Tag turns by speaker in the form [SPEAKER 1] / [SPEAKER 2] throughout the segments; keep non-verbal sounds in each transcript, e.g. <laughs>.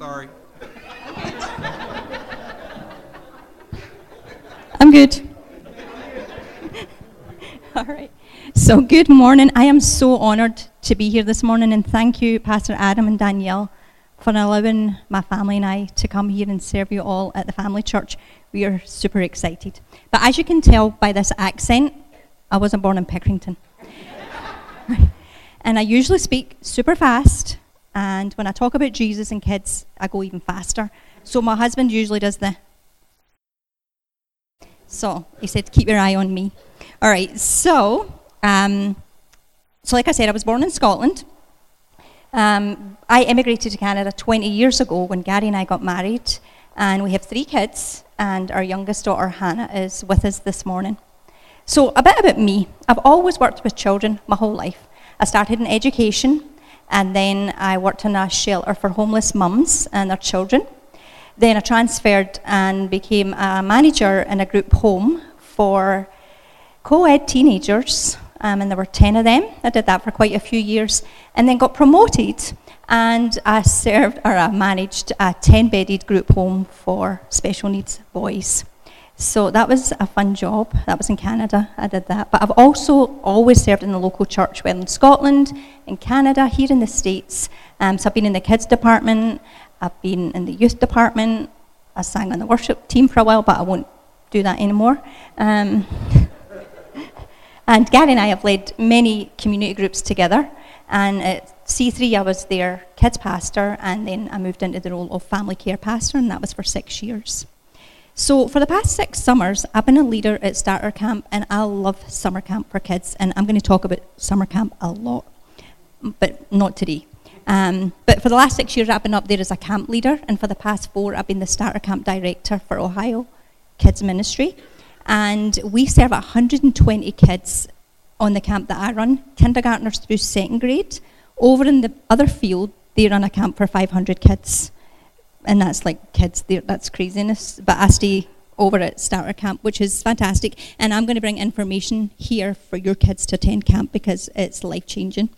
[SPEAKER 1] Sorry.
[SPEAKER 2] I'm good. <laughs> All right. So, good morning. I am so honoured to be here this morning, and thank you, Pastor Adam and Danielle, for allowing my family and I to come here and serve you all at the family church. We are super excited. But as you can tell by this accent, I wasn't born in Pickerington. <laughs> and I usually speak super fast, and when I talk about Jesus and kids, I go even faster. So, my husband usually does the so he said, keep your eye on me. All right, so, um, so like I said, I was born in Scotland. Um, I immigrated to Canada 20 years ago when Gary and I got married, and we have three kids, and our youngest daughter, Hannah, is with us this morning. So, a bit about me. I've always worked with children my whole life. I started in education, and then I worked in a shelter for homeless mums and their children. Then I transferred and became a manager in a group home for co ed teenagers, um, and there were 10 of them. I did that for quite a few years, and then got promoted. And I served or I managed a 10 bedded group home for special needs boys. So that was a fun job. That was in Canada. I did that. But I've also always served in the local church, well, in Scotland, in Canada, here in the States. Um, so I've been in the kids department, I've been in the youth department. I sang on the worship team for a while, but I won't do that anymore. Um, <laughs> and Gary and I have led many community groups together. And at C3, I was their kids pastor, and then I moved into the role of family care pastor, and that was for six years. So, for the past six summers, I've been a leader at Starter Camp, and I love summer camp for kids, and I'm going to talk about summer camp a lot, but not today. Um, but for the last six years, I've been up there as a camp leader, and for the past four, I've been the starter camp director for Ohio Kids Ministry. And we serve 120 kids on the camp that I run, kindergartners through second grade. Over in the other field, they run a camp for 500 kids. And that's like kids, that's craziness. But I stay over at Starter Camp, which is fantastic. And I'm going to bring information here for your kids to attend camp because it's life changing.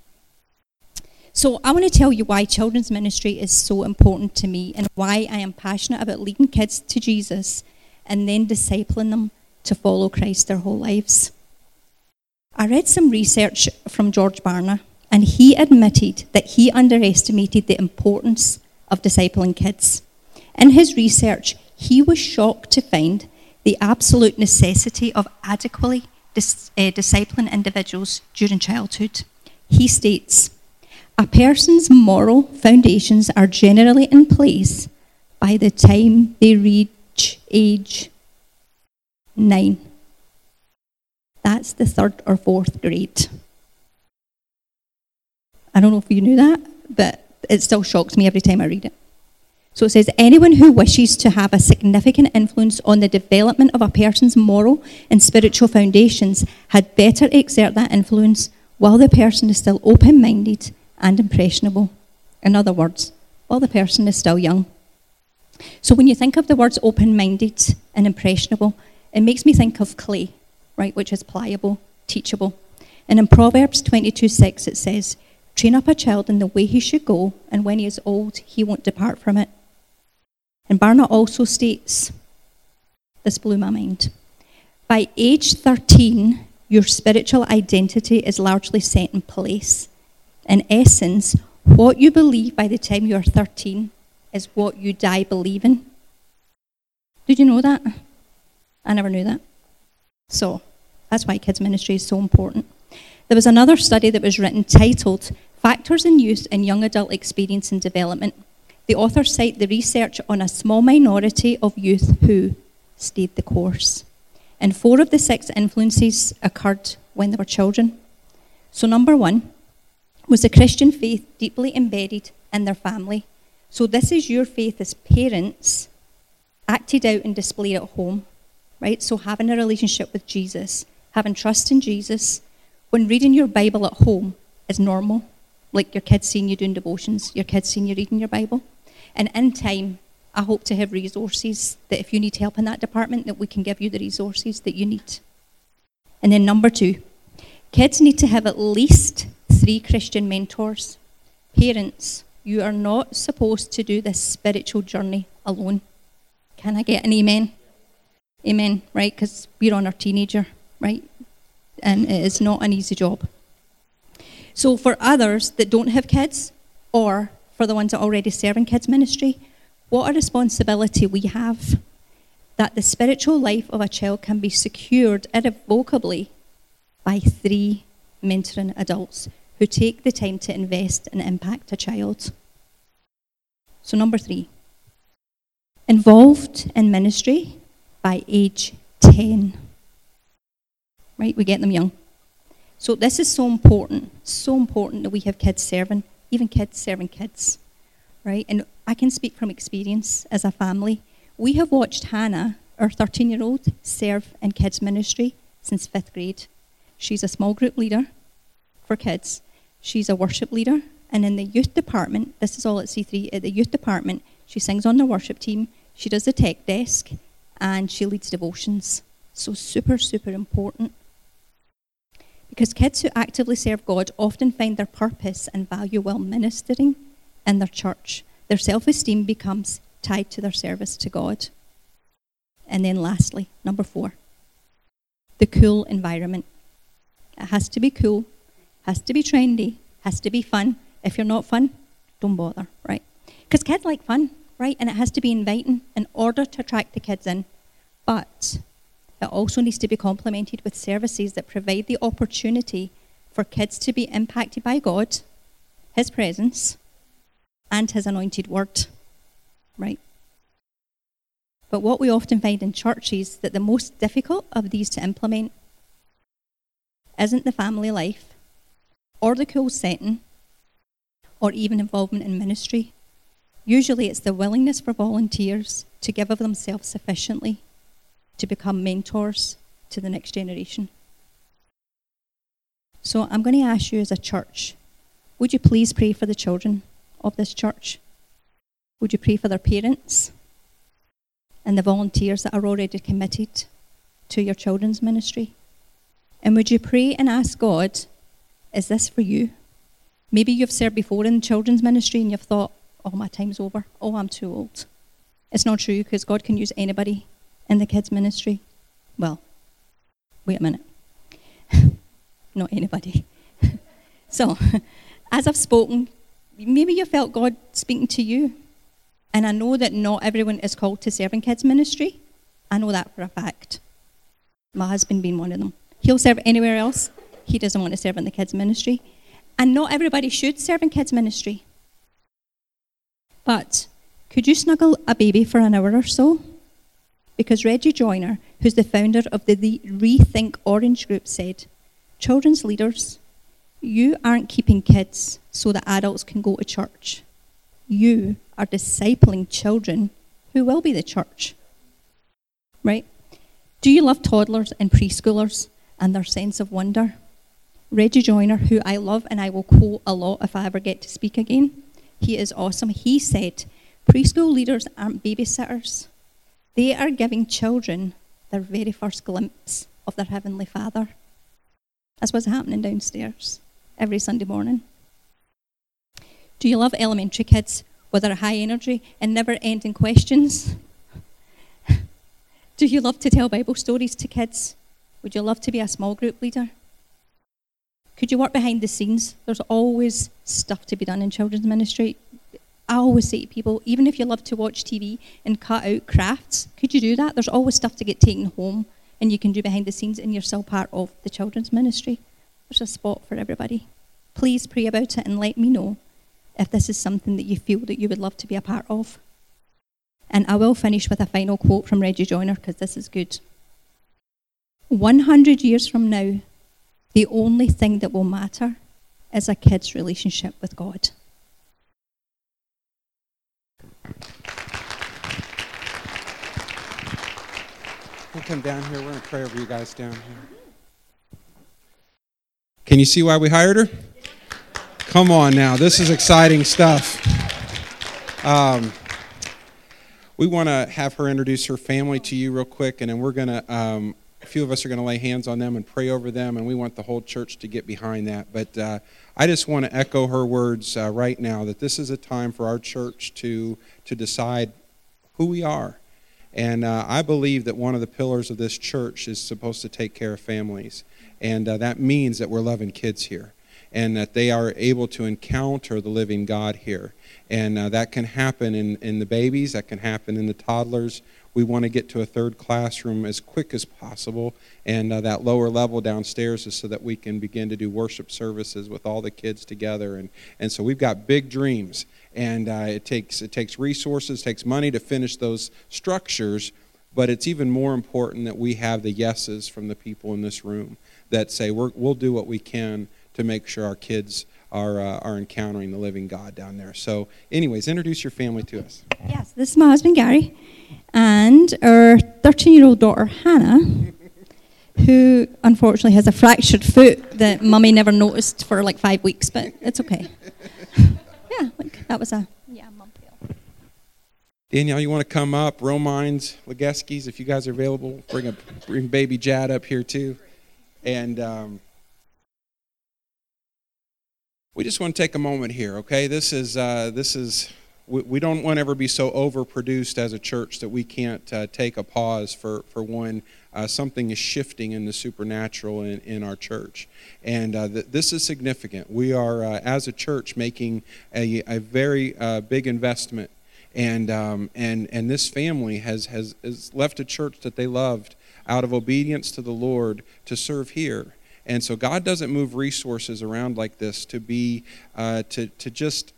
[SPEAKER 2] So, I want to tell you why children's ministry is so important to me and why I am passionate about leading kids to Jesus and then discipling them to follow Christ their whole lives. I read some research from George Barna, and he admitted that he underestimated the importance of discipling kids. In his research, he was shocked to find the absolute necessity of adequately dis- uh, discipling individuals during childhood. He states, a person's moral foundations are generally in place by the time they reach age nine. That's the third or fourth grade. I don't know if you knew that, but it still shocks me every time I read it. So it says anyone who wishes to have a significant influence on the development of a person's moral and spiritual foundations had better exert that influence while the person is still open minded and impressionable. In other words, while the person is still young. So when you think of the words open minded and impressionable, it makes me think of clay, right, which is pliable, teachable. And in Proverbs 22 6, it says, Train up a child in the way he should go, and when he is old, he won't depart from it. And Barna also states, this blew my mind. By age 13, your spiritual identity is largely set in place in essence, what you believe by the time you are 13 is what you die believing. Did you know that? I never knew that. So, that's why kids' ministry is so important. There was another study that was written titled Factors in Youth and Young Adult Experience and Development. The authors cite the research on a small minority of youth who stayed the course. And four of the six influences occurred when they were children. So, number one, was the Christian faith deeply embedded in their family. So, this is your faith as parents acted out and displayed at home, right? So, having a relationship with Jesus, having trust in Jesus, when reading your Bible at home is normal, like your kids seeing you doing devotions, your kids seeing you reading your Bible. And in time, I hope to have resources that if you need help in that department, that we can give you the resources that you need. And then number two, kids need to have at least three Christian mentors, parents, You are not supposed to do this spiritual journey alone. Can I get an amen? Amen, right? Because we're on our teenager, right? And it is not an easy job. So, for others that don't have kids, or for the ones that already serve in kids' ministry, what a responsibility we have that the spiritual life of a child can be secured irrevocably by three mentoring adults who take the time to invest and impact a child. So, number three, involved in ministry by age 10. Right? We get them young. So, this is so important, so important that we have kids serving, even kids serving kids. Right? And I can speak from experience as a family. We have watched Hannah, our 13 year old, serve in kids' ministry since fifth grade. She's a small group leader for kids, she's a worship leader, and in the youth department, this is all at C3, at the youth department, she sings on the worship team, she does the tech desk, and she leads devotions. So, super, super important. Because kids who actively serve God often find their purpose and value while ministering in their church. Their self esteem becomes tied to their service to God. And then, lastly, number four, the cool environment. It has to be cool, has to be trendy, has to be fun. If you're not fun, don't bother, right? Because kids like fun, right? And it has to be inviting in order to attract the kids in. But it also needs to be complemented with services that provide the opportunity for kids to be impacted by God, His presence, and His anointed word. Right? But what we often find in churches that the most difficult of these to implement isn't the family life or the cool setting or even involvement in ministry. Usually it's the willingness for volunteers to give of themselves sufficiently to become mentors to the next generation. So I'm going to ask you as a church would you please pray for the children of this church? Would you pray for their parents and the volunteers that are already committed to your children's ministry? And would you pray and ask God, is this for you? Maybe you've served before in children's ministry and you've thought, oh, my time's over. Oh, I'm too old. It's not true because God can use anybody in the kids' ministry? Well, wait a minute. <laughs> Not anybody. <laughs> so, <laughs> as I've spoken, maybe you felt God speaking to you. And I know that not everyone is called to serve in kids' ministry. I know that for a fact. My husband being one of them. He'll serve anywhere else. He doesn't want to serve in the kids' ministry. And not everybody should serve in kids' ministry. But could you snuggle a baby for an hour or so? Because Reggie Joiner, who's the founder of the Rethink Orange Group, said, Children's leaders, you aren't keeping kids so that adults can go to church. You are discipling children who will be the church. Right? Do you love toddlers and preschoolers and their sense of wonder? Reggie Joiner, who I love and I will quote a lot if I ever get to speak again, he is awesome. He said, Preschool leaders aren't babysitters. They are giving children their very first glimpse of their Heavenly Father. That's what's happening downstairs every Sunday morning. Do you love elementary kids with their high energy and never ending questions? <laughs> Do you love to tell Bible stories to kids? Would you love to be a small group leader? Could you work behind the scenes? There's always stuff to be done in children's ministry. I always say to people, even if you love to watch TV and cut out crafts, could you do that? There's always stuff to get taken home and you can do behind the scenes and you're still part of the children's ministry. There's a spot for everybody. Please pray about it and let me know if this is something that you feel that you would love to be a part of. And I will finish with a final quote from Reggie Joiner because this is good. 100 years from now, the only thing that will matter is a kid's relationship with God.
[SPEAKER 1] We'll come down here. We're going to pray over you guys down here. Can you see why we hired her? Come on now. This is exciting stuff. Um, we want to have her introduce her family to you real quick, and then we're going to um, a few of us are going to lay hands on them and pray over them, and we want the whole church to get behind that. But uh, I just want to echo her words uh, right now that this is a time for our church to, to decide who we are. And uh, I believe that one of the pillars of this church is supposed to take care of families. And uh, that means that we're loving kids here and that they are able to encounter the living God here. And uh, that can happen in, in the babies, that can happen in the toddlers. We want to get to a third classroom as quick as possible, and uh, that lower level downstairs is so that we can begin to do worship services with all the kids together. And, and so we've got big dreams, and uh, it, takes, it takes resources, takes money to finish those structures, but it's even more important that we have the yeses from the people in this room that say we will do what we can to make sure our kids are, uh, are encountering the living God down there. So, anyways, introduce your family to us.
[SPEAKER 2] Yes, this is my husband Gary, and our 13 year old daughter Hannah, who unfortunately has a fractured foot that mummy never noticed for like five weeks, but it's okay. Yeah, like that was a yeah, mum
[SPEAKER 1] Danielle, you want to come up? Romines, Legeskis, if you guys are available, bring a bring baby Jad up here too, and. Um, we just want to take a moment here, okay? This is, uh, this is we, we don't want to ever be so overproduced as a church that we can't uh, take a pause for, for when uh, something is shifting in the supernatural in, in our church. And uh, th- this is significant. We are, uh, as a church, making a, a very uh, big investment. And, um, and, and this family has, has, has left a church that they loved out of obedience to the Lord to serve here. And so God doesn't move resources around like this to be uh, to to just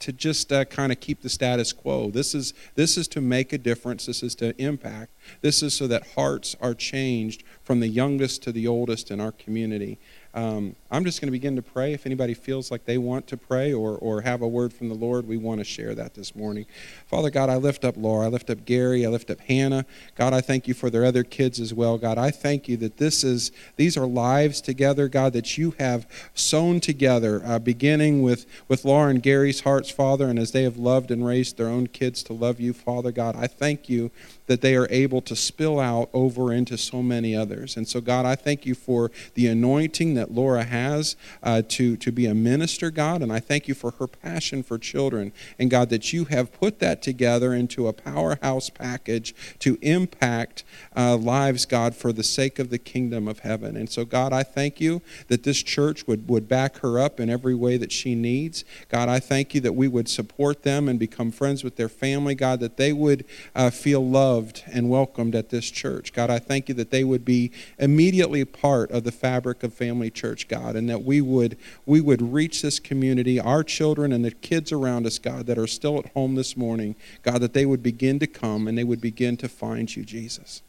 [SPEAKER 1] to just uh, kind of keep the status quo. This is this is to make a difference. This is to impact. This is so that hearts are changed from the youngest to the oldest in our community. Um, I'm just going to begin to pray. If anybody feels like they want to pray or, or have a word from the Lord, we want to share that this morning. Father God, I lift up Laura. I lift up Gary. I lift up Hannah. God, I thank you for their other kids as well. God, I thank you that this is these are lives together, God, that you have sown together, uh, beginning with, with Laura and Gary's hearts, Father, and as they have loved and raised their own kids to love you, Father God, I thank you that they are able to spill out over into so many others. And so, God, I thank you for the anointing that Laura has uh, to, to be a minister, God, and I thank you for her passion for children. And, God, that you have put that together into a powerhouse package to impact uh, lives, God, for the sake of the kingdom of heaven. And so, God, I thank you that this church would, would back her up in every way that she needs. God, I thank you that we would support them and become friends with their family, God, that they would uh, feel loved and welcomed at this church. God, I thank you that they would be immediately part of the fabric of Family Church, God, and that we would we would reach this community, our children and the kids around us, God, that are still at home this morning, God, that they would begin to come and they would begin to find you, Jesus.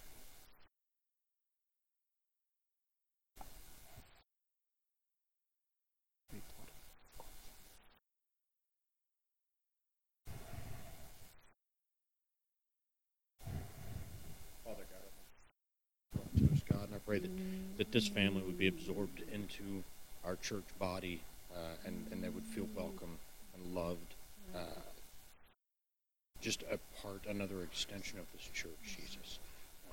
[SPEAKER 3] Father God, I pray that, that this family would be absorbed into our church body uh, and, and they would feel welcome and loved. Uh, just a part, another extension of this church, Jesus.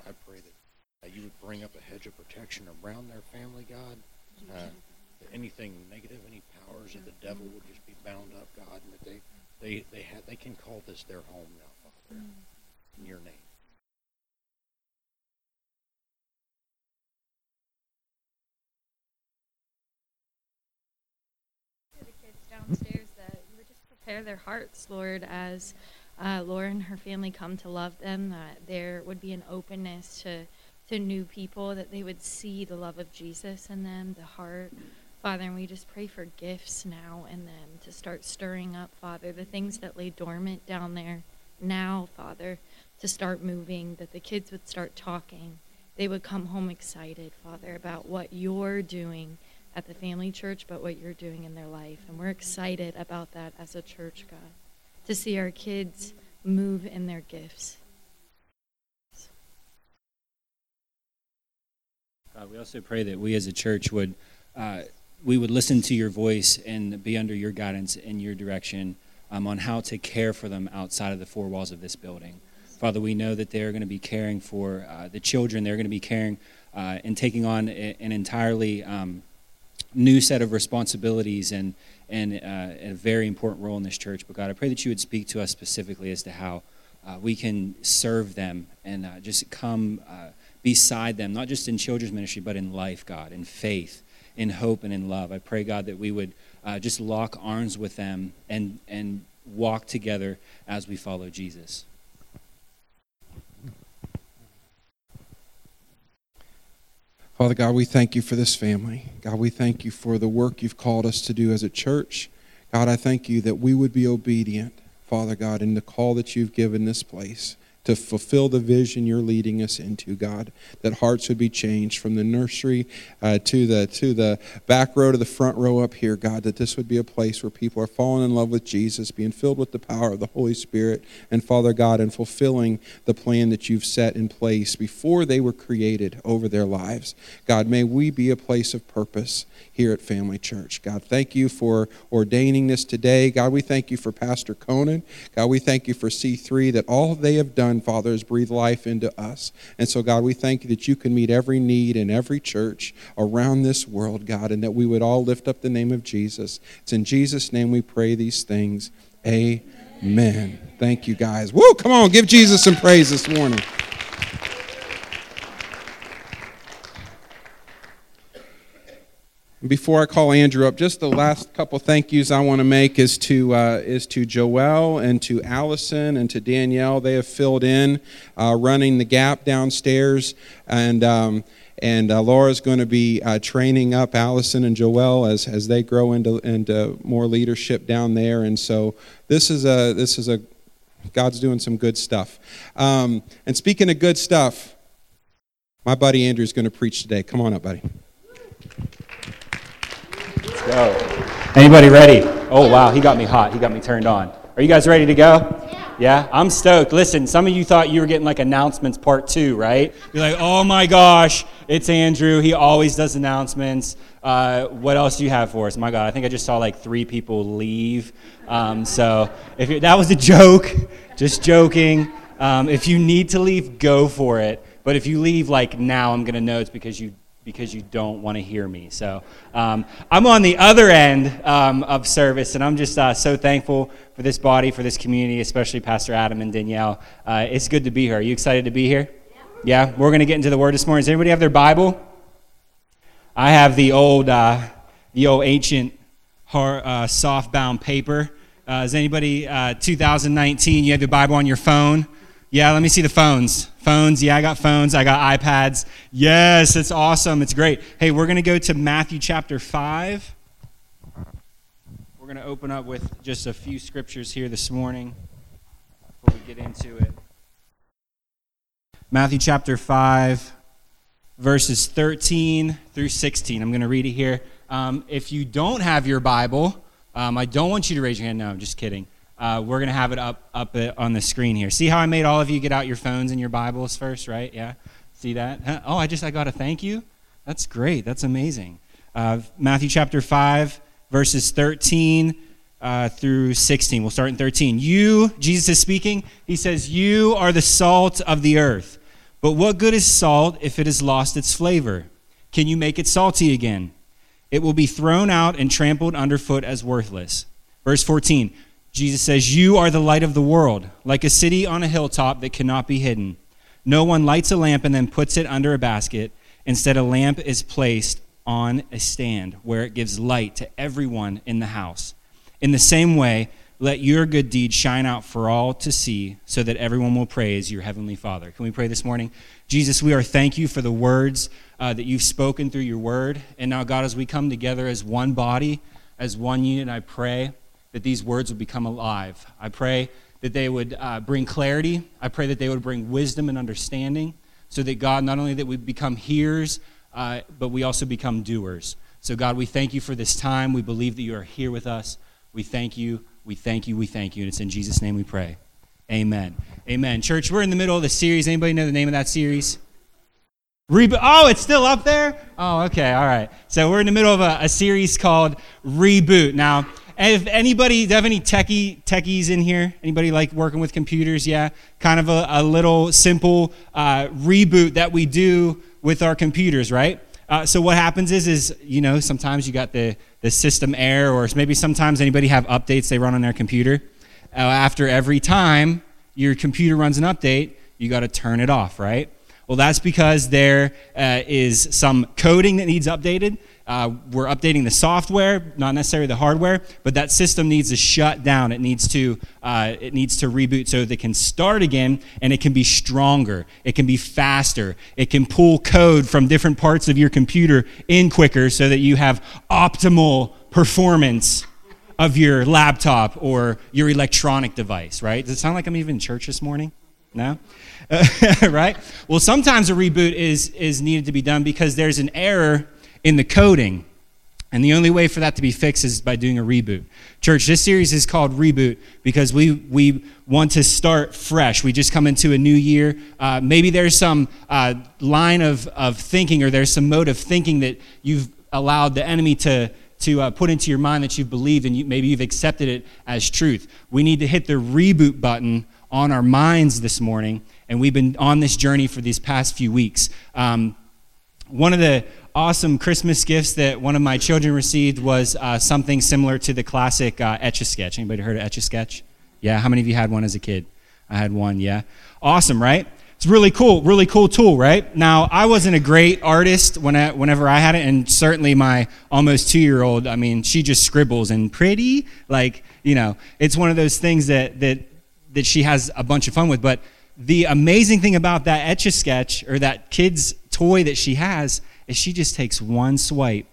[SPEAKER 3] I pray that uh, you would bring up a hedge of protection around their family, God. Uh, that anything negative, any powers of the devil would just be bound up, God, and that they they they ha- they can call this their home now, Father, in your name.
[SPEAKER 4] downstairs that you would just prepare their hearts, Lord, as uh, Laura and her family come to love them, that there would be an openness to, to new people, that they would see the love of Jesus in them, the heart. Father, and we just pray for gifts now in them to start stirring up, Father, the things that lay dormant down there now, Father, to start moving, that the kids would start talking. They would come home excited, Father, about what you're doing at the family church, but what you're doing in their life. And we're excited about that as a church, God, to see our kids move in their gifts.
[SPEAKER 5] We also pray that we as a church would uh, we would listen to your voice and be under your guidance and your direction um, on how to care for them outside of the four walls of this building. Father, we know that they're going to be caring for uh, the children. They're going to be caring uh, and taking on an entirely um, new set of responsibilities and, and uh, a very important role in this church. But God, I pray that you would speak to us specifically as to how uh, we can serve them and uh, just come uh, beside them, not just in children's ministry, but in life, God, in faith, in hope, and in love. I pray, God, that we would uh, just lock arms with them and, and walk together as we follow Jesus.
[SPEAKER 1] Father God, we thank you for this family. God, we thank you for the work you've called us to do as a church. God, I thank you that we would be obedient, Father God, in the call that you've given this place to fulfill the vision you're leading us into, God. That hearts would be changed from the nursery uh, to the to the back row to the front row up here, God. That this would be a place where people are falling in love with Jesus, being filled with the power of the Holy Spirit, and Father God, and fulfilling the plan that you've set in place before they were created over their lives. God, may we be a place of purpose here at Family Church. God, thank you for ordaining this today. God, we thank you for Pastor Conan. God, we thank you for C3 that all they have done, Father, is breathe life into us. And so, God, we thank you that you can meet every need in every church around this world, God, and that we would all lift up the name of Jesus. It's in Jesus' name we pray these things. Amen. Thank you, guys. Woo, come on, give Jesus some praise this morning. Before I call Andrew up, just the last couple thank yous I want to make is to uh, is to Joelle and to Allison and to Danielle. They have filled in, uh, running the gap downstairs, and um, and uh, Laura's going to be uh, training up Allison and Joelle as as they grow into into more leadership down there. And so this is a this is a God's doing some good stuff. Um, and speaking of good stuff, my buddy Andrew's going to preach today. Come on up, buddy.
[SPEAKER 5] Go. Anybody ready? Oh, wow, he got me hot. He got me turned on. Are you guys ready to go? Yeah. Yeah? I'm stoked. Listen, some of you thought you were getting like announcements part two, right? You're like, oh my gosh, it's Andrew. He always does announcements. Uh, what else do you have for us? My God, I think I just saw like three people leave. Um, so if that was a joke, just joking. Um, if you need to leave, go for it. But if you leave like now, I'm going to know it's because you because you don't want to hear me. So um, I'm on the other end um, of service, and I'm just uh, so thankful for this body, for this community, especially Pastor Adam and Danielle. Uh, it's good to be here. Are you excited to be here? Yeah, we're going to get into the Word this morning. Does anybody have their Bible? I have the old, uh, the old ancient, hard, uh, soft-bound paper. Uh, is anybody uh, 2019? You have your Bible on your phone? Yeah, let me see the phones. Phones, yeah, I got phones. I got iPads. Yes, it's awesome. It's great. Hey, we're going to go to Matthew chapter 5. We're going to open up with just a few scriptures here this morning before we get into it. Matthew chapter 5, verses 13 through 16. I'm going to read it here. Um, if you don't have your Bible, um, I don't want you to raise your hand. No, I'm just kidding. Uh, we're going to have it up, up on the screen here. See how I made all of you get out your phones and your Bibles first, right? Yeah? See that? Oh, I just, I got a thank you? That's great. That's amazing. Uh, Matthew chapter 5, verses 13 uh, through 16. We'll start in 13. You, Jesus is speaking, he says, You are the salt of the earth. But what good is salt if it has lost its flavor? Can you make it salty again? It will be thrown out and trampled underfoot as worthless. Verse 14. Jesus says, You are the light of the world, like a city on a hilltop that cannot be hidden. No one lights a lamp and then puts it under a basket. Instead, a lamp is placed on a stand where it gives light to everyone in the house. In the same way, let your good deeds shine out for all to see, so that everyone will praise your heavenly Father. Can we pray this morning? Jesus, we are thank you for the words uh, that you've spoken through your word. And now, God, as we come together as one body, as one unit, I pray that these words would become alive. I pray that they would uh, bring clarity. I pray that they would bring wisdom and understanding so that, God, not only that we become hearers, uh, but we also become doers. So, God, we thank you for this time. We believe that you are here with us. We thank you. We thank you. We thank you. And it's in Jesus' name we pray. Amen. Amen. Church, we're in the middle of the series. Anybody know the name of that series? Reboot. Oh, it's still up there? Oh, okay. All right. So we're in the middle of a, a series called Reboot. Now, if anybody, do have any techie techies in here? Anybody like working with computers? Yeah, kind of a, a little simple uh, reboot that we do with our computers, right? Uh, so what happens is, is you know, sometimes you got the the system error, or maybe sometimes anybody have updates they run on their computer. Uh, after every time your computer runs an update, you got to turn it off, right? Well, that's because there uh, is some coding that needs updated. Uh, we're updating the software, not necessarily the hardware, but that system needs to shut down. It needs to uh, it needs to reboot so that it can start again, and it can be stronger. It can be faster. It can pull code from different parts of your computer in quicker, so that you have optimal performance of your laptop or your electronic device. Right? Does it sound like I'm even in church this morning? No? <laughs> right? Well, sometimes a reboot is, is needed to be done because there's an error in the coding. And the only way for that to be fixed is by doing a reboot. Church, this series is called Reboot because we, we want to start fresh. We just come into a new year. Uh, maybe there's some uh, line of, of thinking or there's some mode of thinking that you've allowed the enemy to, to uh, put into your mind that you've believed and you, maybe you've accepted it as truth. We need to hit the reboot button on our minds this morning, and we've been on this journey for these past few weeks. Um, one of the awesome Christmas gifts that one of my children received was uh, something similar to the classic uh, Etch a Sketch. Anybody heard of Etch a Sketch? Yeah, how many of you had one as a kid? I had one, yeah. Awesome, right? It's really cool, really cool tool, right? Now, I wasn't a great artist when I, whenever I had it, and certainly my almost two year old, I mean, she just scribbles and pretty. Like, you know, it's one of those things that, that, that she has a bunch of fun with. But the amazing thing about that Etch a Sketch or that kid's toy that she has is she just takes one swipe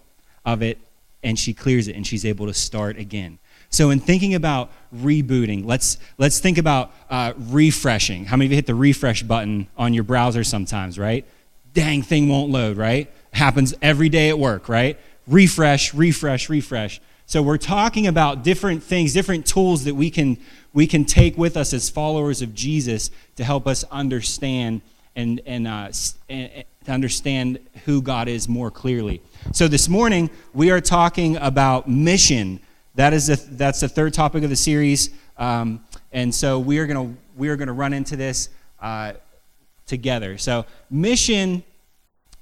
[SPEAKER 5] of it and she clears it and she's able to start again. So, in thinking about rebooting, let's, let's think about uh, refreshing. How many of you hit the refresh button on your browser sometimes, right? Dang thing won't load, right? Happens every day at work, right? Refresh, refresh, refresh. So, we're talking about different things, different tools that we can, we can take with us as followers of Jesus to help us understand and, and, uh, and to understand who God is more clearly. So this morning we are talking about mission. That is the, that's the third topic of the series, um, and so we are gonna we are gonna run into this uh, together. So mission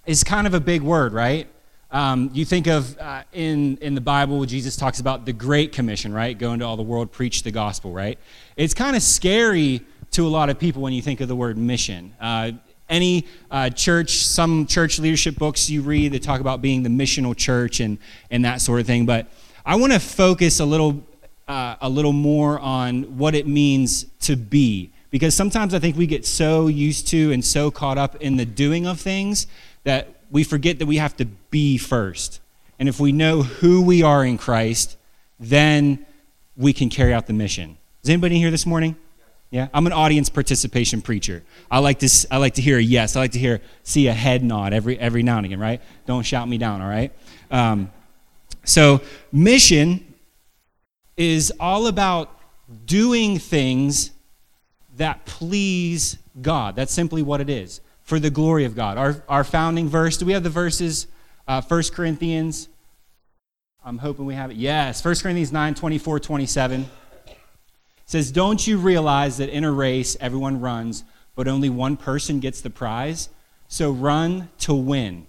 [SPEAKER 5] is kind of a big word, right? Um, you think of uh, in in the Bible, Jesus talks about the Great Commission, right? Go into all the world, preach the gospel, right? It's kind of scary to a lot of people when you think of the word mission. Uh, any uh, church, some church leadership books you read that talk about being the missional church and, and that sort of thing. But I want to focus a little, uh, a little more on what it means to be. Because sometimes I think we get so used to and so caught up in the doing of things that we forget that we have to be first. And if we know who we are in Christ, then we can carry out the mission. Is anybody here this morning? Yeah, I'm an audience participation preacher. I like to I like to hear a yes. I like to hear see a head nod every every now and again. Right? Don't shout me down. All right. Um, so mission is all about doing things that please God. That's simply what it is for the glory of God. Our our founding verse. Do we have the verses? Uh, Corinthians. I'm hoping we have it. Yes, 1 Corinthians 9, 24, 27 says, Don't you realize that in a race everyone runs, but only one person gets the prize? So run to win.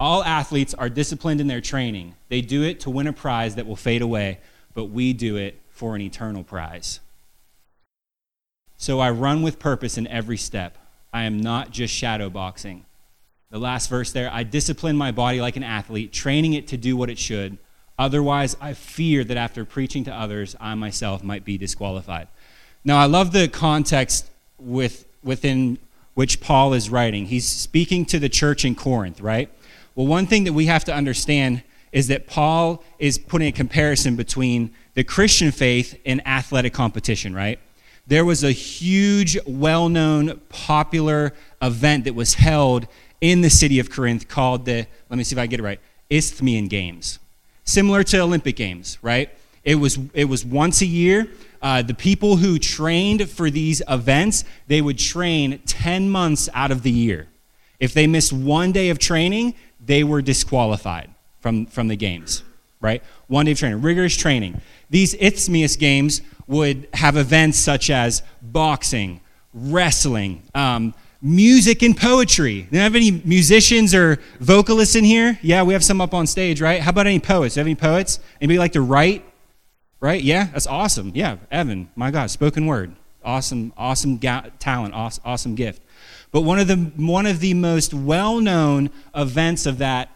[SPEAKER 5] All athletes are disciplined in their training. They do it to win a prize that will fade away, but we do it for an eternal prize. So I run with purpose in every step. I am not just shadow boxing. The last verse there I discipline my body like an athlete, training it to do what it should. Otherwise, I fear that after preaching to others, I myself might be disqualified. Now, I love the context with, within which Paul is writing. He's speaking to the church in Corinth, right? Well, one thing that we have to understand is that Paul is putting a comparison between the Christian faith and athletic competition, right? There was a huge, well known, popular event that was held in the city of Corinth called the, let me see if I get it right, Isthmian Games similar to Olympic Games, right? It was, it was once a year. Uh, the people who trained for these events, they would train 10 months out of the year. If they missed one day of training, they were disqualified from, from the games, right? One day of training, rigorous training. These Isthmian games would have events such as boxing, wrestling, um, music and poetry. Do you have any musicians or vocalists in here? Yeah, we have some up on stage, right? How about any poets? Do you have any poets? Anybody like to write? Right? Yeah, that's awesome. Yeah, Evan, my God, spoken word. Awesome, awesome ga- talent, awesome, awesome gift. But one of the, one of the most well known events of that,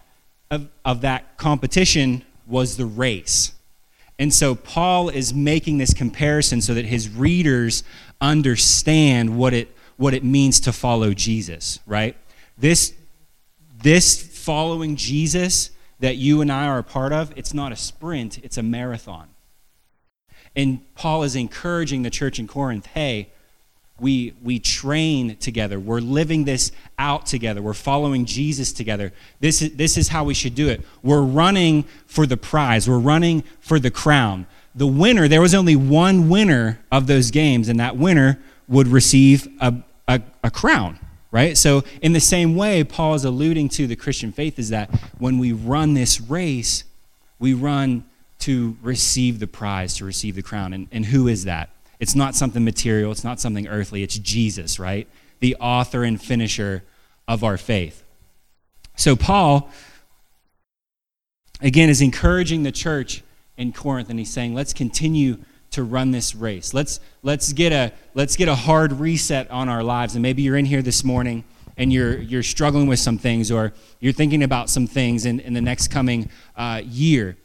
[SPEAKER 5] of, of that competition was the race. And so Paul is making this comparison so that his readers understand what it, what it means to follow Jesus, right? This, this following Jesus that you and I are a part of, it's not a sprint, it's a marathon. And Paul is encouraging the church in Corinth hey, we, we train together. We're living this out together. We're following Jesus together. This is, this is how we should do it. We're running for the prize, we're running for the crown. The winner, there was only one winner of those games, and that winner would receive a, a, a crown, right? So, in the same way, Paul is alluding to the Christian faith is that when we run this race, we run to receive the prize, to receive the crown. And, and who is that? It's not something material, it's not something earthly, it's Jesus, right? The author and finisher of our faith. So, Paul, again, is encouraging the church in Corinth, and he's saying, let's continue to run this race. Let's, let's, get a, let's get a hard reset on our lives. And maybe you're in here this morning and you're, you're struggling with some things or you're thinking about some things in, in the next coming uh, year.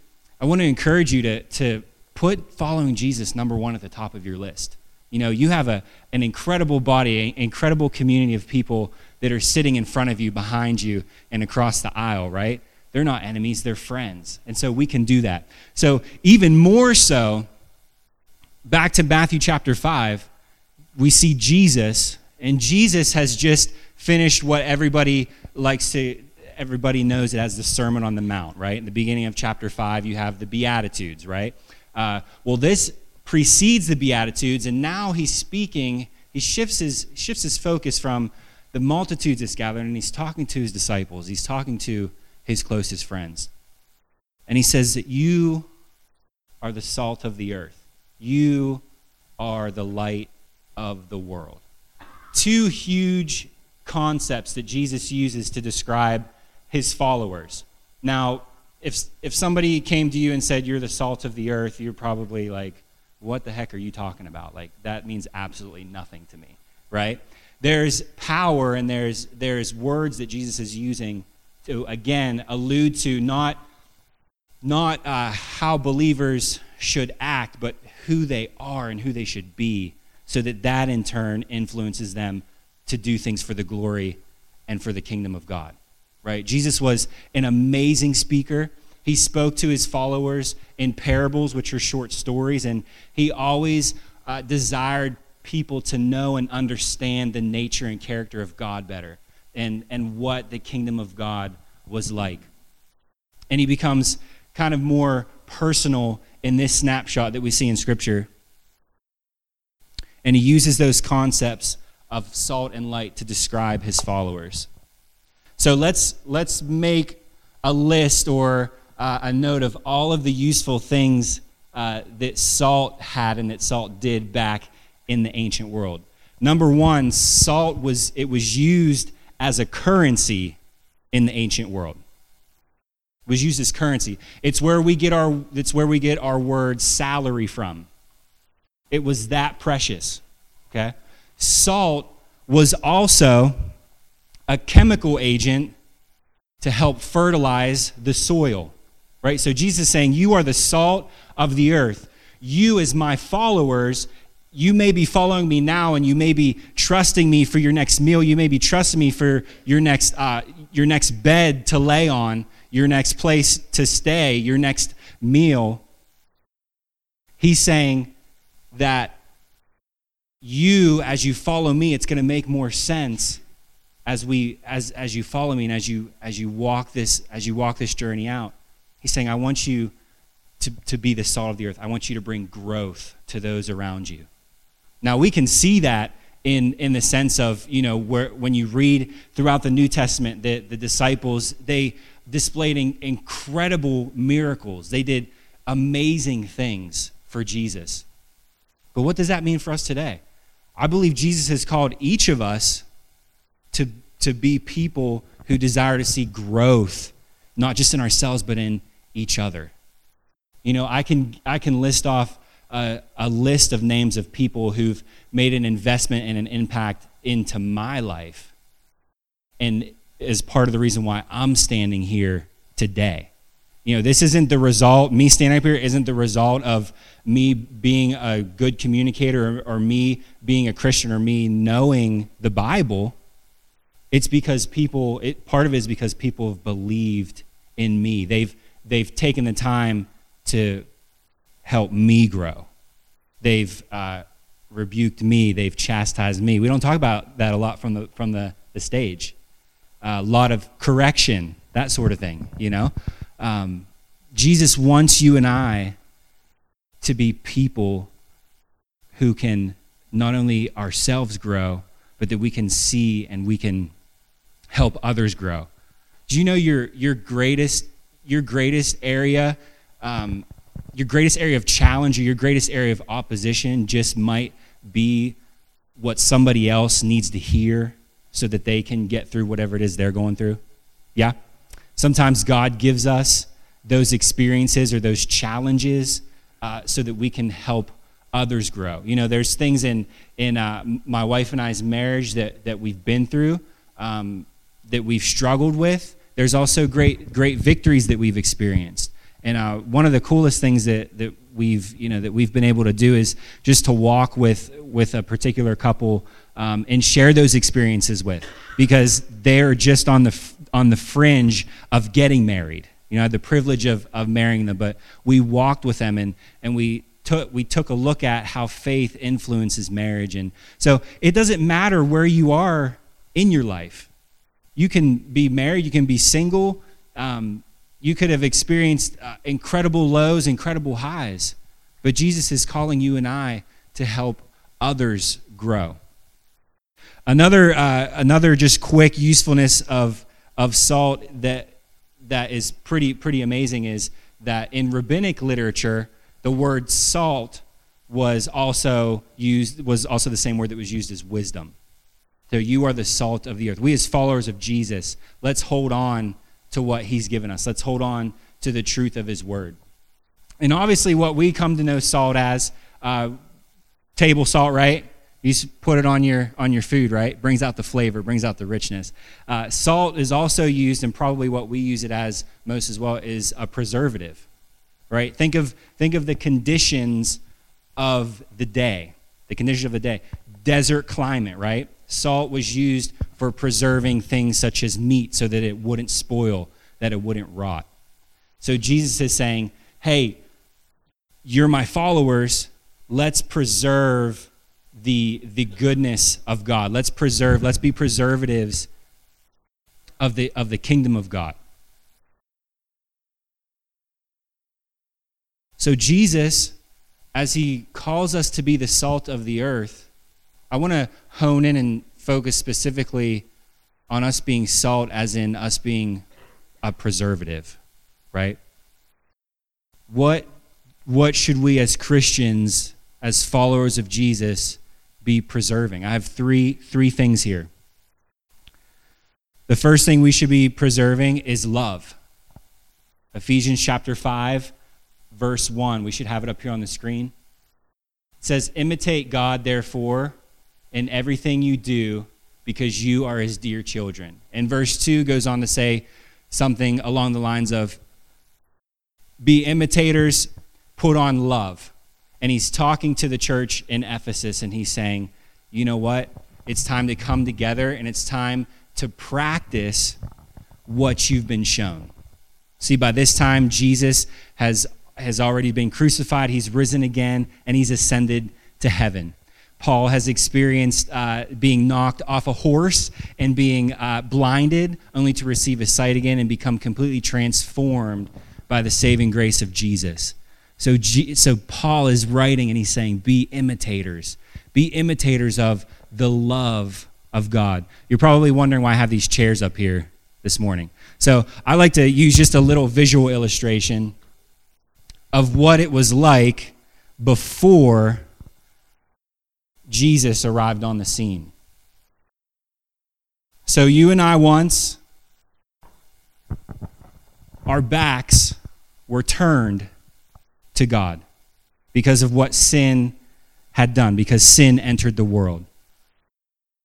[SPEAKER 5] I want to encourage you to, to put following Jesus number one at the top of your list. You know, you have a, an incredible body, an incredible community of people that are sitting in front of you, behind you, and across the aisle, right? They're not enemies, they're friends. And so we can do that. So, even more so, back to Matthew chapter 5, we see Jesus, and Jesus has just finished what everybody likes to, everybody knows it as the Sermon on the Mount, right? In the beginning of chapter 5, you have the Beatitudes, right? Uh, well, this precedes the Beatitudes, and now he's speaking, he shifts his, shifts his focus from the multitudes that's gathered, and he's talking to his disciples, he's talking to his closest friends. And he says that you are the salt of the earth, you are the light of the world. Two huge concepts that Jesus uses to describe his followers. Now, if, if somebody came to you and said, You're the salt of the earth, you're probably like, What the heck are you talking about? Like, that means absolutely nothing to me, right? There's power and there's, there's words that Jesus is using to, again, allude to not, not uh, how believers should act, but who they are and who they should be, so that that in turn influences them to do things for the glory and for the kingdom of God right? Jesus was an amazing speaker. He spoke to his followers in parables, which are short stories, and he always uh, desired people to know and understand the nature and character of God better and, and what the kingdom of God was like. And he becomes kind of more personal in this snapshot that we see in Scripture. And he uses those concepts of salt and light to describe his followers. So let's, let's make a list or uh, a note of all of the useful things uh, that salt had and that salt did back in the ancient world. Number one, salt was it was used as a currency in the ancient world. Was used as currency. It's where we get our it's where we get our word salary from. It was that precious. Okay? Salt was also a chemical agent to help fertilize the soil. Right? So Jesus is saying, You are the salt of the earth. You, as my followers, you may be following me now and you may be trusting me for your next meal. You may be trusting me for your next, uh, your next bed to lay on, your next place to stay, your next meal. He's saying that you, as you follow me, it's going to make more sense as we as as you follow me and as you as you walk this as you walk this journey out he's saying i want you to, to be the salt of the earth i want you to bring growth to those around you now we can see that in in the sense of you know where when you read throughout the new testament the, the disciples they displayed in, incredible miracles. They did amazing things for Jesus. But what does that mean for us today? I believe Jesus has called each of us to, to be people who desire to see growth, not just in ourselves, but in each other. You know, I can, I can list off a, a list of names of people who've made an investment and an impact into my life. And is part of the reason why I'm standing here today. You know, this isn't the result, me standing up here isn't the result of me being a good communicator or, or, me being a Christian or me knowing the Bible. It's because people, it, part of it is because people have believed in me. They've, they've taken the time to help me grow. They've uh, rebuked me. They've chastised me. We don't talk about that a lot from the, from the, the stage. A lot of correction, that sort of thing, you know? Um, Jesus wants you and I to be people who can not only ourselves grow, but that we can see and we can help others grow. Do you know your, your greatest your greatest area, um, your greatest area of challenge or your greatest area of opposition just might be what somebody else needs to hear so that they can get through whatever it is they're going through? Yeah? Sometimes God gives us those experiences or those challenges uh, so that we can help others grow. You know, there's things in, in uh, my wife and I's marriage that, that we've been through, um, that we've struggled with. There's also great, great victories that we've experienced. And uh, one of the coolest things that, that we've, you know, that we've been able to do is just to walk with, with a particular couple um, and share those experiences with because they're just on the, on the fringe of getting married. You know, I had the privilege of, of marrying them, but we walked with them and, and we took, we took a look at how faith influences marriage. And so it doesn't matter where you are in your life. You can be married, you can be single, um, you could have experienced uh, incredible lows, incredible highs. But Jesus is calling you and I to help others grow. Another, uh, another just quick usefulness of, of salt that, that is pretty, pretty amazing is that in rabbinic literature, the word salt was also used was also the same word that was used as wisdom. So you are the salt of the earth. We as followers of Jesus, let's hold on to what he's given us. Let's hold on to the truth of his word. And obviously what we come to know salt as uh, table salt, right? You just put it on your on your food, right? Brings out the flavor, brings out the richness. Uh, salt is also used, and probably what we use it as most as well is a preservative, right? Think of think of the conditions of the day, the conditions of the day. Desert climate, right? Salt was used for preserving things such as meat, so that it wouldn't spoil, that it wouldn't rot. So Jesus is saying, "Hey, you're my followers. Let's preserve." The, the goodness of God. Let's preserve, let's be preservatives of the, of the kingdom of God. So, Jesus, as he calls us to be the salt of the earth, I want to hone in and focus specifically on us being salt, as in us being a preservative, right? What, what should we as Christians, as followers of Jesus, be preserving. I have three, three things here. The first thing we should be preserving is love. Ephesians chapter 5, verse 1. We should have it up here on the screen. It says, Imitate God, therefore, in everything you do, because you are his dear children. And verse 2 goes on to say something along the lines of, Be imitators, put on love and he's talking to the church in Ephesus and he's saying, you know what? It's time to come together and it's time to practice what you've been shown. See, by this time, Jesus has, has already been crucified, he's risen again, and he's ascended to heaven. Paul has experienced uh, being knocked off a horse and being uh, blinded, only to receive his sight again and become completely transformed by the saving grace of Jesus. So, G, so Paul is writing and he's saying, be imitators. Be imitators of the love of God. You're probably wondering why I have these chairs up here this morning. So I like to use just a little visual illustration of what it was like before Jesus arrived on the scene. So you and I once, our backs were turned to God because of what sin had done, because sin entered the world.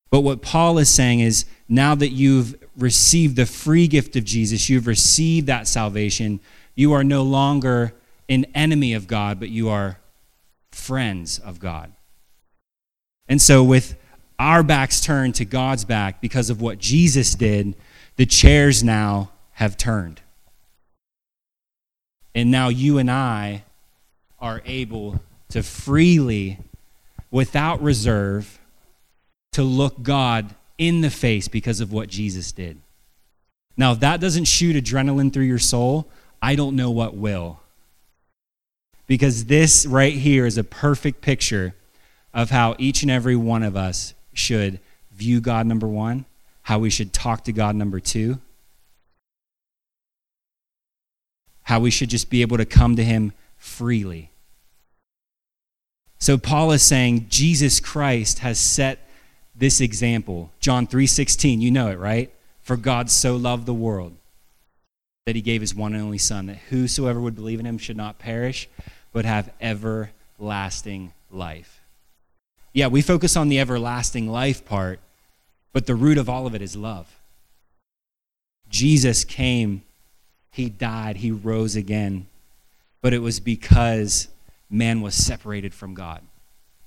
[SPEAKER 5] But what Paul is saying is now that you've received the free gift of Jesus, you've received that salvation, you are no longer an enemy of God, but you are friends of God. And so, with our backs turned to God's back because of what Jesus did, the chairs now have turned. And now you and I are able to freely, without reserve, to look God in the face because of what Jesus did. Now, if that doesn't shoot adrenaline through your soul, I don't know what will. Because this right here is a perfect picture of how each and every one of us should view God, number one, how we should talk to God, number two, how we should just be able to come to Him freely. So Paul is saying Jesus Christ has set this example. John 3:16, you know it, right? For God so loved the world that he gave his one and only son that whosoever would believe in him should not perish but have everlasting life. Yeah, we focus on the everlasting life part, but the root of all of it is love. Jesus came, he died, he rose again, but it was because man was separated from God.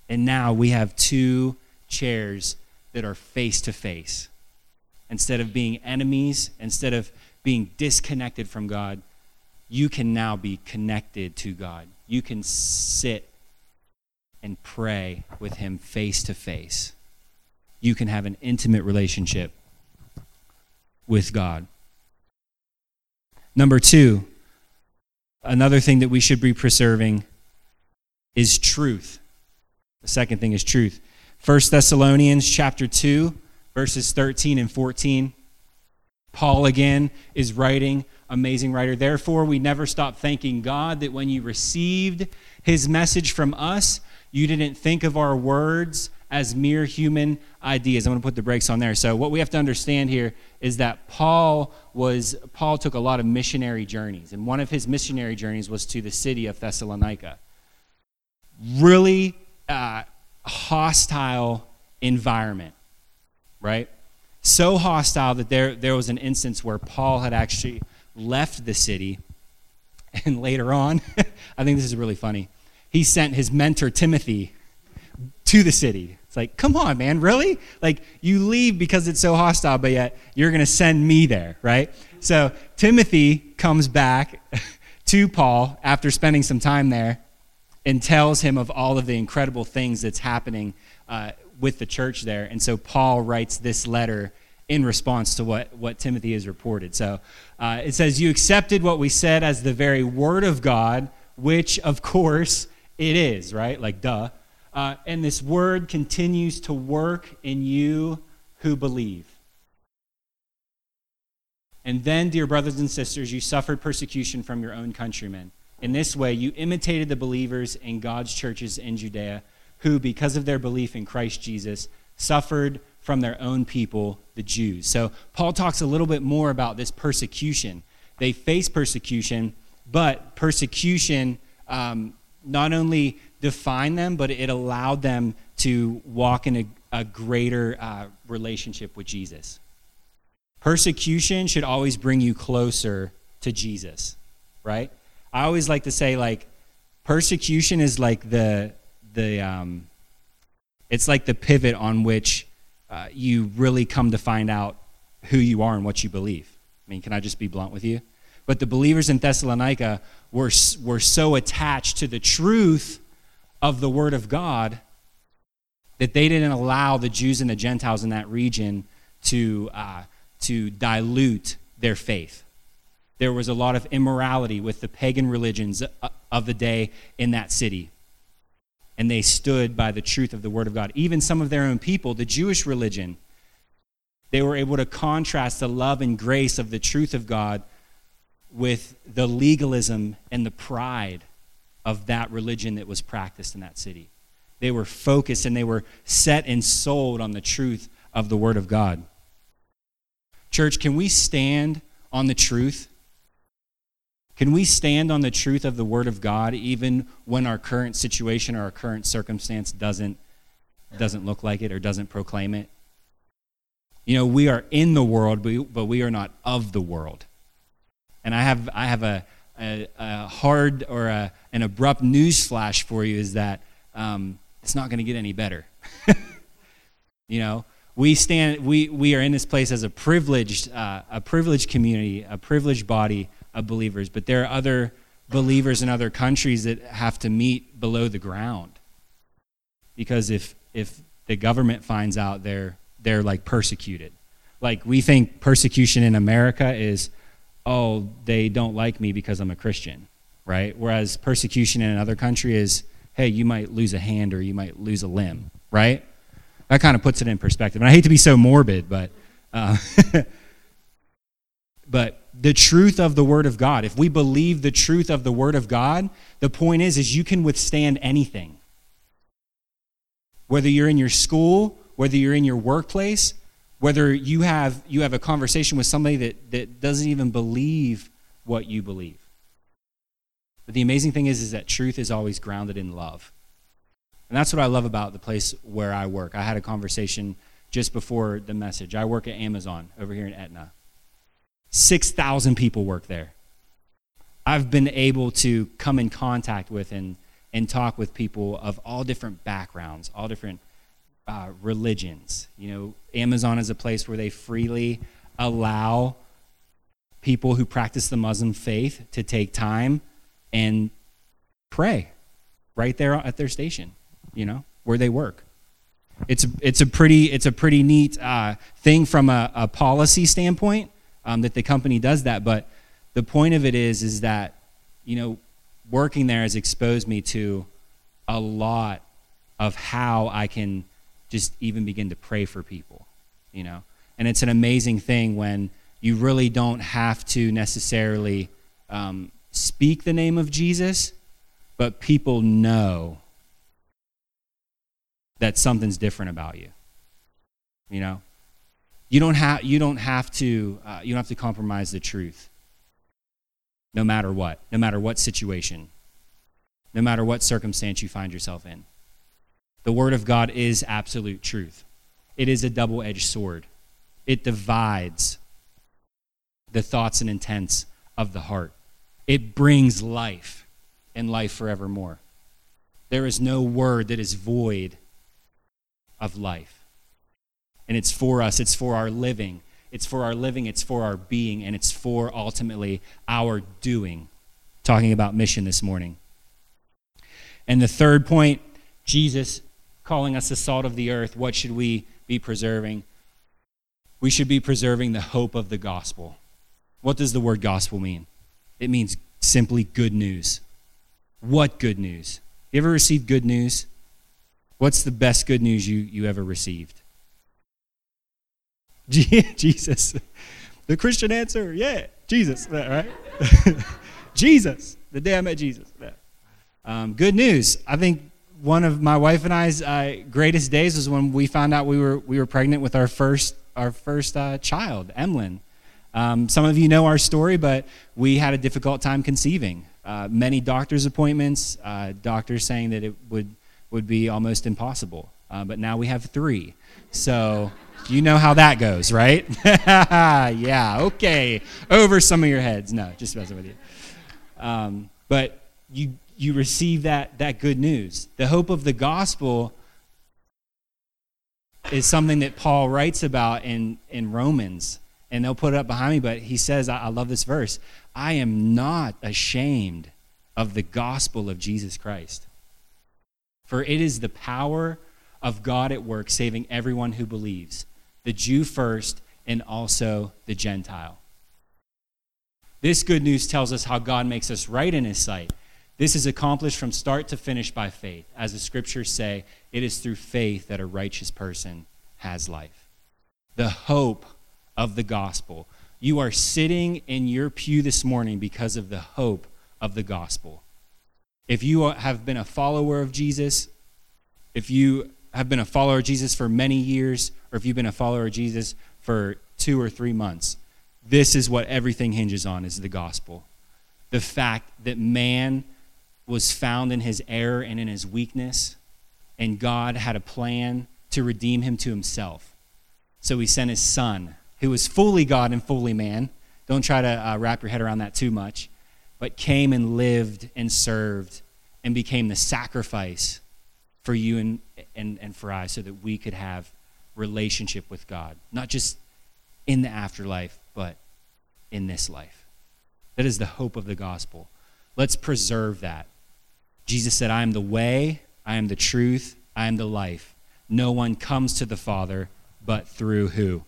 [SPEAKER 5] And now we have two chairs that are face to face. Instead of being enemies, instead of being disconnected from God, you can now be connected to God. You can sit and pray with Him face to face. You can have an intimate relationship with God. Number two, another thing that we should be preserving is truth. The second thing is truth. 1 Thessalonians chapter 2, verses 13 and 14. Paul again is writing, amazing writer. Therefore, we never stop thanking God that when you received his message from us, you didn't think of our words as mere human ideas. I'm going to put the brakes on there. So what we have to understand here is that Paul was Paul took a lot of missionary journeys, and one of his missionary journeys was to the city of Thessalonica. Really uh, hostile environment, right? So hostile that there, there was an instance where Paul had actually left the city. <laughs> And later on, <laughs> I think this is really funny, he sent his mentor Timothy to the city. It's like, come on, man, really? Like, you leave because it's so hostile, but yet you're going to send me there, right? So Timothy comes back <laughs> to Paul after spending some time there and tells him of all of the incredible things that's happening uh, with the church there. And so Paul writes this letter in response to what, what Timothy has reported. So uh, it says, You accepted what we said as the very word of God, which of course it is, right? Like, duh. Uh, and this word continues to work in you who believe. And then, dear brothers and sisters, you suffered persecution from your own countrymen in this way, you imitated the believers in God's churches in Judea, who, because of their belief in Christ Jesus, suffered from their own people, the Jews. So, Paul talks a little bit more about this persecution. They face persecution, but persecution um, not only defined them, but it allowed them to walk in a, a greater uh, relationship with Jesus. Persecution should always bring you closer to Jesus, right? I always like to say like persecution is like the the um, it's like the pivot on which uh, you really come to find out who you are and what you believe. I mean, can I just be blunt with you? But the believers in Thessalonica were were so attached to the truth of the Word of God that they didn't allow the Jews and the Gentiles in that region to uh, to dilute their faith there was a lot of immorality with the pagan religions uh, of the day in that city. And they stood by the truth of the Word of God. Even some of their own people, the Jewish religion, They were able to contrast the love and grace of the truth of God with the legalism and the pride of that religion that was practiced in that city. They were focused and they were set and sold on the truth of the Word of God. Church, can we stand on the truth? Can we stand on the truth of the Word of God even when our current situation or our current circumstance doesn't, doesn't look like it or doesn't proclaim it? You know, we are in the world, but we are not of the world. And I have, I have a, a, a hard or a, an abrupt news flash for you is that um, it's not going to get any better. <laughs> you know, we stand, we, we are in this place as a privileged, uh, a privileged community, a privileged body of believers, but there are other believers in other countries that have to meet below the ground. Because if, if the government finds out, they're, they're like persecuted. Like we think persecution in America is oh, they don't like me because I'm a Christian, right? Whereas persecution in another country is, hey, you might lose a hand or you might lose a limb, right? That kind of puts it in perspective. And I hate to be so morbid, but uh, <laughs> but the truth of the Word of God. If we believe the truth of the Word of God, the point is, is you can withstand anything. Whether you're in your school, whether you're in your workplace, whether you have you have a conversation with somebody that, that doesn't even believe what you believe. But the amazing thing is is that truth is always grounded in love. And that's what i love about the place where i work. I had a conversation just before the message. I work at amazon over here in etna 6000 people work there i've been able to come in contact with and, and talk with people of all different backgrounds all different uh, religions. You know, Amazon is a place where they freely allow people who practice the Muslim faith to take time and pray right there at their station, you know, where they work. It's, it's, a, pretty, it's a pretty neat uh, thing from a, a policy standpoint um, that the company does that. But the point of it is, is that, you know, working there has exposed me to a lot of how I can just even begin to pray for people, you know? And it's an amazing thing when you really don't have to necessarily um, speak the name of Jesus, but people know that something's different about you. You know, you don't have you don't have to uh, you don't have to compromise the truth. No matter what, no matter what situation, no matter what circumstance you find yourself in. The Word of God is absolute truth, it is a double edged sword. It divides the thoughts and intents of the heart, it brings life and life forevermore. There is no word that is void of life. And it's for us, it's for our living. It's for our living, it's for our being, and it's for ultimately our doing. Talking about mission this morning. And the third point, Jesus calling us the salt of the earth, what should we be preserving? We should be preserving the hope of the gospel. What does the word gospel mean? It means simply good news. What good news? You ever received good news? What's the best good news you, you ever received? <laughs> Jesus. The Christian answer, yeah, Jesus, right? <laughs> Jesus. The day I met Jesus. Um, good news. I think one of my wife and I's uh, greatest days was when we found out we were we were pregnant with our first our first uh, child, Emlyn. Um, some of you know our story, but we had a difficult time conceiving. Uh, many doctor's appointments, uh, doctors saying that it would would be almost impossible. Uh, but now we have three, so you know how that goes, right? <laughs> yeah, okay. Over some of your heads. No, just messing with you. Um, but you you receive that, that good news. The hope of the gospel is something that Paul writes about in, in Romans. And they'll put it up behind me, but he says, I, I love this verse I am not ashamed of the gospel of Jesus Christ. For it is the power of God at work, saving everyone who believes, the Jew first, and also the Gentile. This good news tells us how God makes us right in his sight this is accomplished from start to finish by faith. As the scriptures say, it is through faith that a righteous person has life. the hope of the gospel. You are sitting in your pew this morning because of the hope of the gospel. If you have been a follower of Jesus, if you have been a follower of Jesus for many years, or if you've been a follower of Jesus for two or three months, this is what everything hinges on is the gospel. The fact that man was found in his error and in his weakness, and God had a plan to redeem him to himself. So he sent his son, who was fully God and fully man. Don't try to uh, wrap your head around that too much, but came and lived and served and became the sacrifice for you and, and, and for I so that we could have relationship with God, not just in the afterlife, but in this life. That is the hope of the gospel. Let's preserve that. Jesus said, I am the way, I am the truth, I am the life. No one comes to the Father but through who?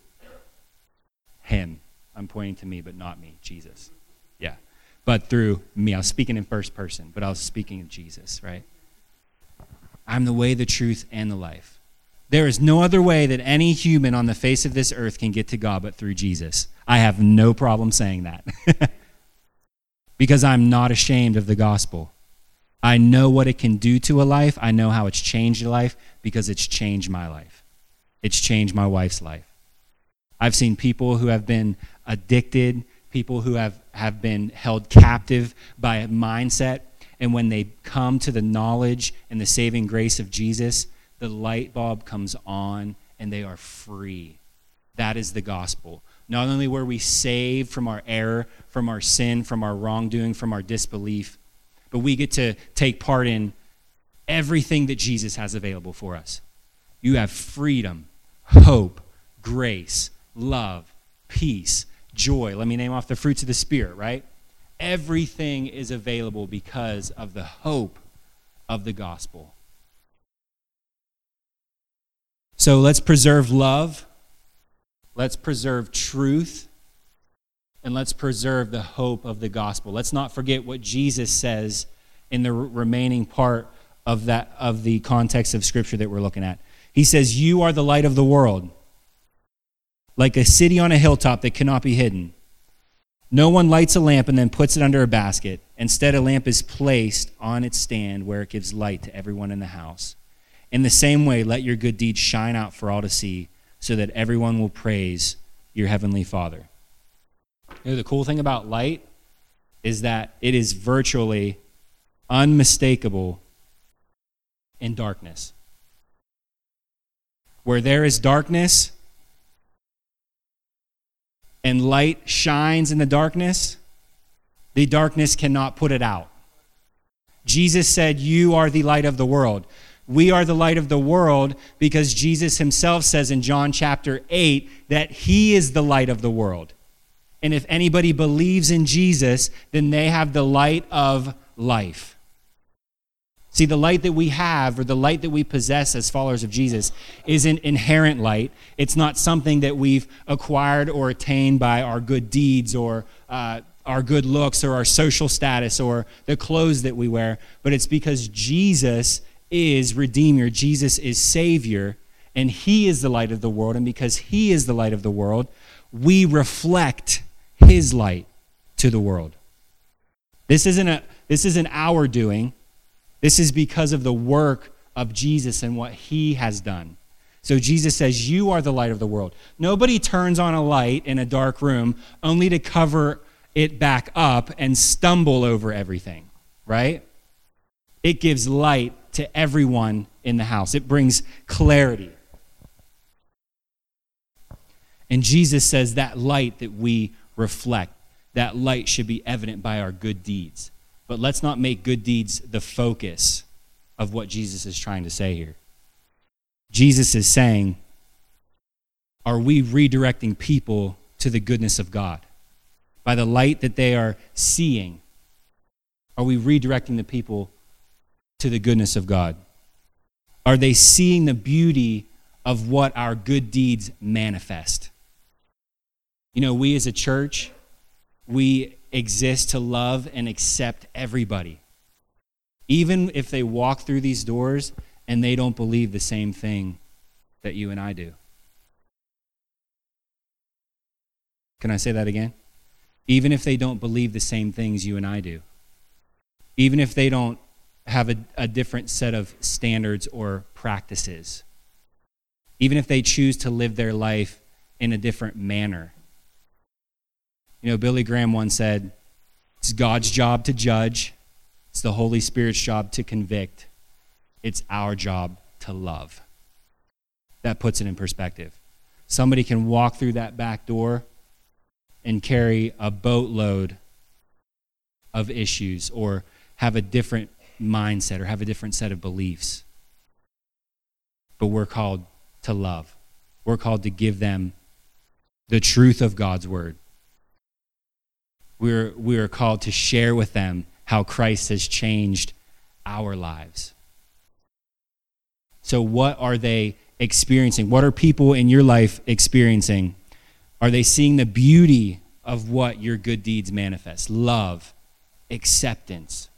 [SPEAKER 5] Him. I'm pointing to me, but not me, Jesus. Yeah. But through me. I was speaking in first person, but I was speaking of Jesus, right? I'm the way, the truth, and the life. There is no other way that any human on the face of this earth can get to God but through Jesus. I have no problem saying that. <laughs> because I'm not ashamed of the gospel. I know what it can do to a life. I know how it's changed a life because it's changed my life. It's changed my wife's life. I've seen people who have been addicted, people who have, have been held captive by a mindset, and when they come to the knowledge and the saving grace of Jesus, the light bulb comes on and they are free. That is the gospel. Not only were we saved from our error, from our sin, from our wrongdoing, from our disbelief, but we get to take part in everything that Jesus has available for us. You have freedom, hope, grace, love, peace, joy. Let me name off the fruits of the Spirit, right? Everything is available because of the hope of the gospel. So let's preserve love, let's preserve truth, and let's preserve the hope of the gospel. Let's not forget what Jesus says in the remaining part of that of the context of scripture that we're looking at. He says, "You are the light of the world, like a city on a hilltop that cannot be hidden. No one lights a lamp and then puts it under a basket. Instead, a lamp is placed on its stand where it gives light to everyone in the house. In the same way, let your good deeds shine out for all to see, so that everyone will praise your heavenly Father." You know, the cool thing about light is that it is virtually unmistakable in darkness. Where there is darkness and light shines in the darkness, the darkness cannot put it out. Jesus said, You are the light of the world. We are the light of the world because Jesus himself says in John chapter 8 that he is the light of the world. And if anybody believes in Jesus, then they have the light of life. See, the light that we have, or the light that we possess as followers of Jesus, is an inherent light. It's not something that we've acquired or attained by our good deeds or uh, our good looks or our social status or the clothes that we wear, but it's because Jesus is Redeemer, Jesus is Savior, and He is the light of the world. And because He is the light of the world, we reflect his light to the world. This isn't, a, this isn't our doing. This is because of the work of Jesus and what he has done. So Jesus says, You are the light of the world. Nobody turns on a light in a dark room only to cover it back up and stumble over everything, right? It gives light to everyone in the house, it brings clarity. And Jesus says that light that we reflect. That light should be evident by our good deeds. But let's not make good deeds the focus of what Jesus is trying to say here. Jesus is saying, Are we redirecting people to the goodness of God? By the light that they are seeing, are we redirecting the people to the goodness of God? Are they seeing the beauty of what our good deeds manifest? You know, we as a church, we exist to love and accept everybody. Even if they walk through these doors and they don't believe the same thing that you and I do. Can I say that again? Even if they don't believe the same things you and I do, even if they don't have a, a different set of standards or practices, even if they choose to live their life in a different manner. You know, Billy Graham once said, It's God's job to judge, it's the Holy Spirit's job to convict, it's our job to love. That puts it in perspective. Somebody can walk through that back door and carry a boatload of issues or have a different mindset or have a different set of beliefs. But we're called to love. We're called to give them the truth of God's word. We're, we're called to share with them how Christ has changed our lives. So, what are they experiencing? What are people in your life experiencing? Are they seeing the beauty of what your good deeds manifest? Love, acceptance,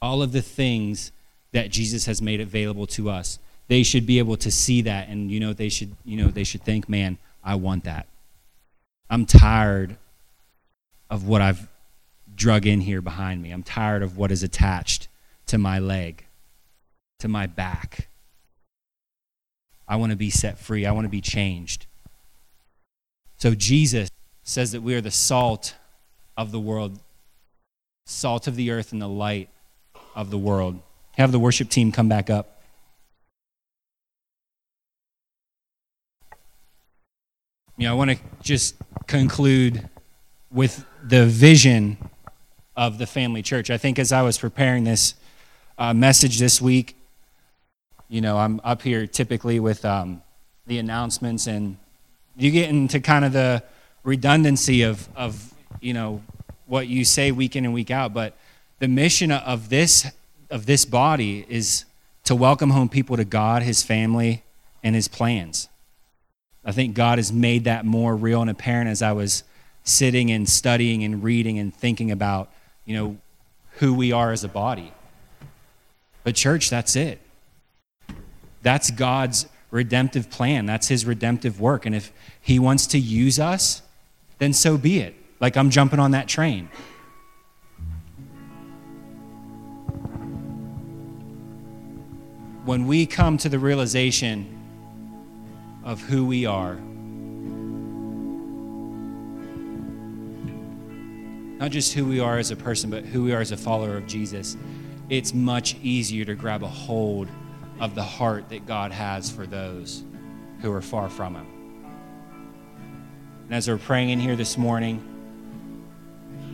[SPEAKER 5] all of the things that Jesus has made available to us. They should be able to see that and you know they should you know they should think, "Man, I want that." I'm tired of what I've drug in here behind me. I'm tired of what is attached to my leg, to my back. I want to be set free. I want to be changed. So Jesus says that we are the salt of the world, salt of the earth and the light of the world. Have the worship team come back up. You know, I want to just conclude with the vision of the family church. I think as I was preparing this uh, message this week, you know, I'm up here typically with um, the announcements, and you get into kind of the redundancy of, of, you know, what you say week in and week out. But the mission of this of this body is to welcome home people to God, His family, and His plans. I think God has made that more real and apparent as I was sitting and studying and reading and thinking about, you know, who we are as a body. But, church, that's it. That's God's redemptive plan. That's His redemptive work. And if He wants to use us, then so be it. Like I'm jumping on that train. When we come to the realization of who we are, not just who we are as a person, but who we are as a follower of Jesus, it's much easier to grab a hold of the heart that God has for those who are far from Him. And as we're praying in here this morning,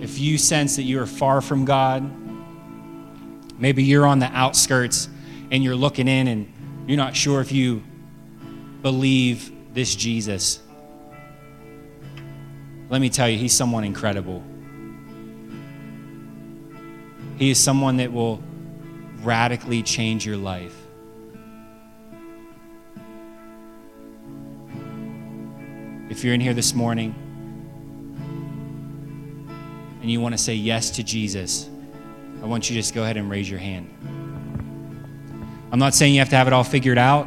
[SPEAKER 5] if you sense that you are far from God, maybe you're on the outskirts and you're looking in and you're not sure if you believe this Jesus. Let me tell you, he's someone incredible. He is someone that will radically change your life. If you're in here this morning and you want to say yes to Jesus, I want you to just go ahead and raise your hand. I'm not saying you have to have it all figured out.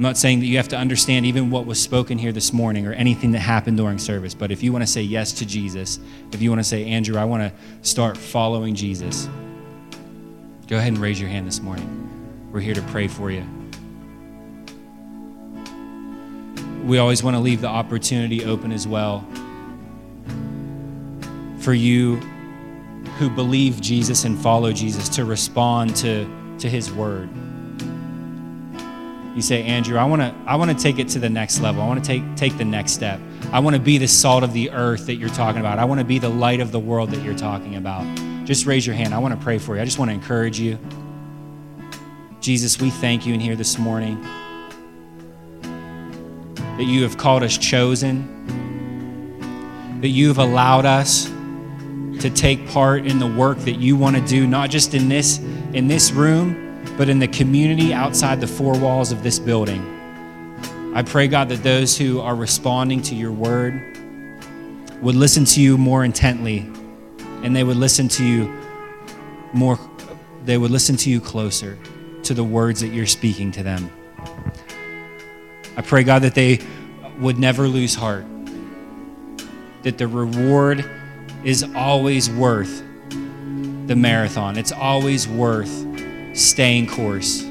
[SPEAKER 5] I'm not saying that you have to understand even what was spoken here this morning or anything that happened during service. But if you want to say yes to Jesus, if you want to say, Andrew, I want to start following Jesus, go ahead and raise your hand this morning. We're here to pray for you. We always want to leave the opportunity open as well for you who believe Jesus and follow Jesus to respond to, to his word you say, Andrew, I want to I want to take it to the next level. I want to take take the next step. I want to be the salt of the earth that you're talking about. I want to be the light of the world that you're talking about. Just raise your hand. I want to pray for you. I just want to encourage you. Jesus, we thank you in here this morning that you have called us chosen, that you have allowed us to take part in the work that you want to do, not just in this in this room but in the community outside the four walls of this building. I pray, God, that those who are responding to your word would listen to you more intently and they would listen to you more, they would listen to you closer to the words that you're speaking to them. I pray, God, that they would never lose heart, that the reward is always worth the marathon, it's always worth staying course.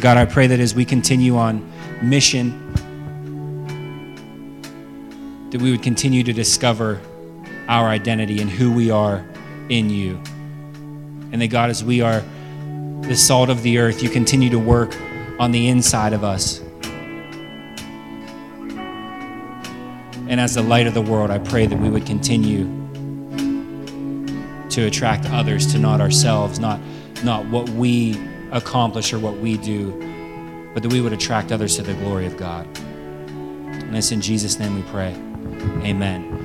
[SPEAKER 5] God, I pray that as we continue on mission, that we would continue to discover our identity and who we are in you. And that, God, as we are the salt of the earth, you continue to work on the inside of us. And as the light of the world, I pray that we would continue to attract others to not ourselves, not, not what we accomplish or what we do, but that we would attract others to the glory of God. And it's in Jesus' name we pray. Amen.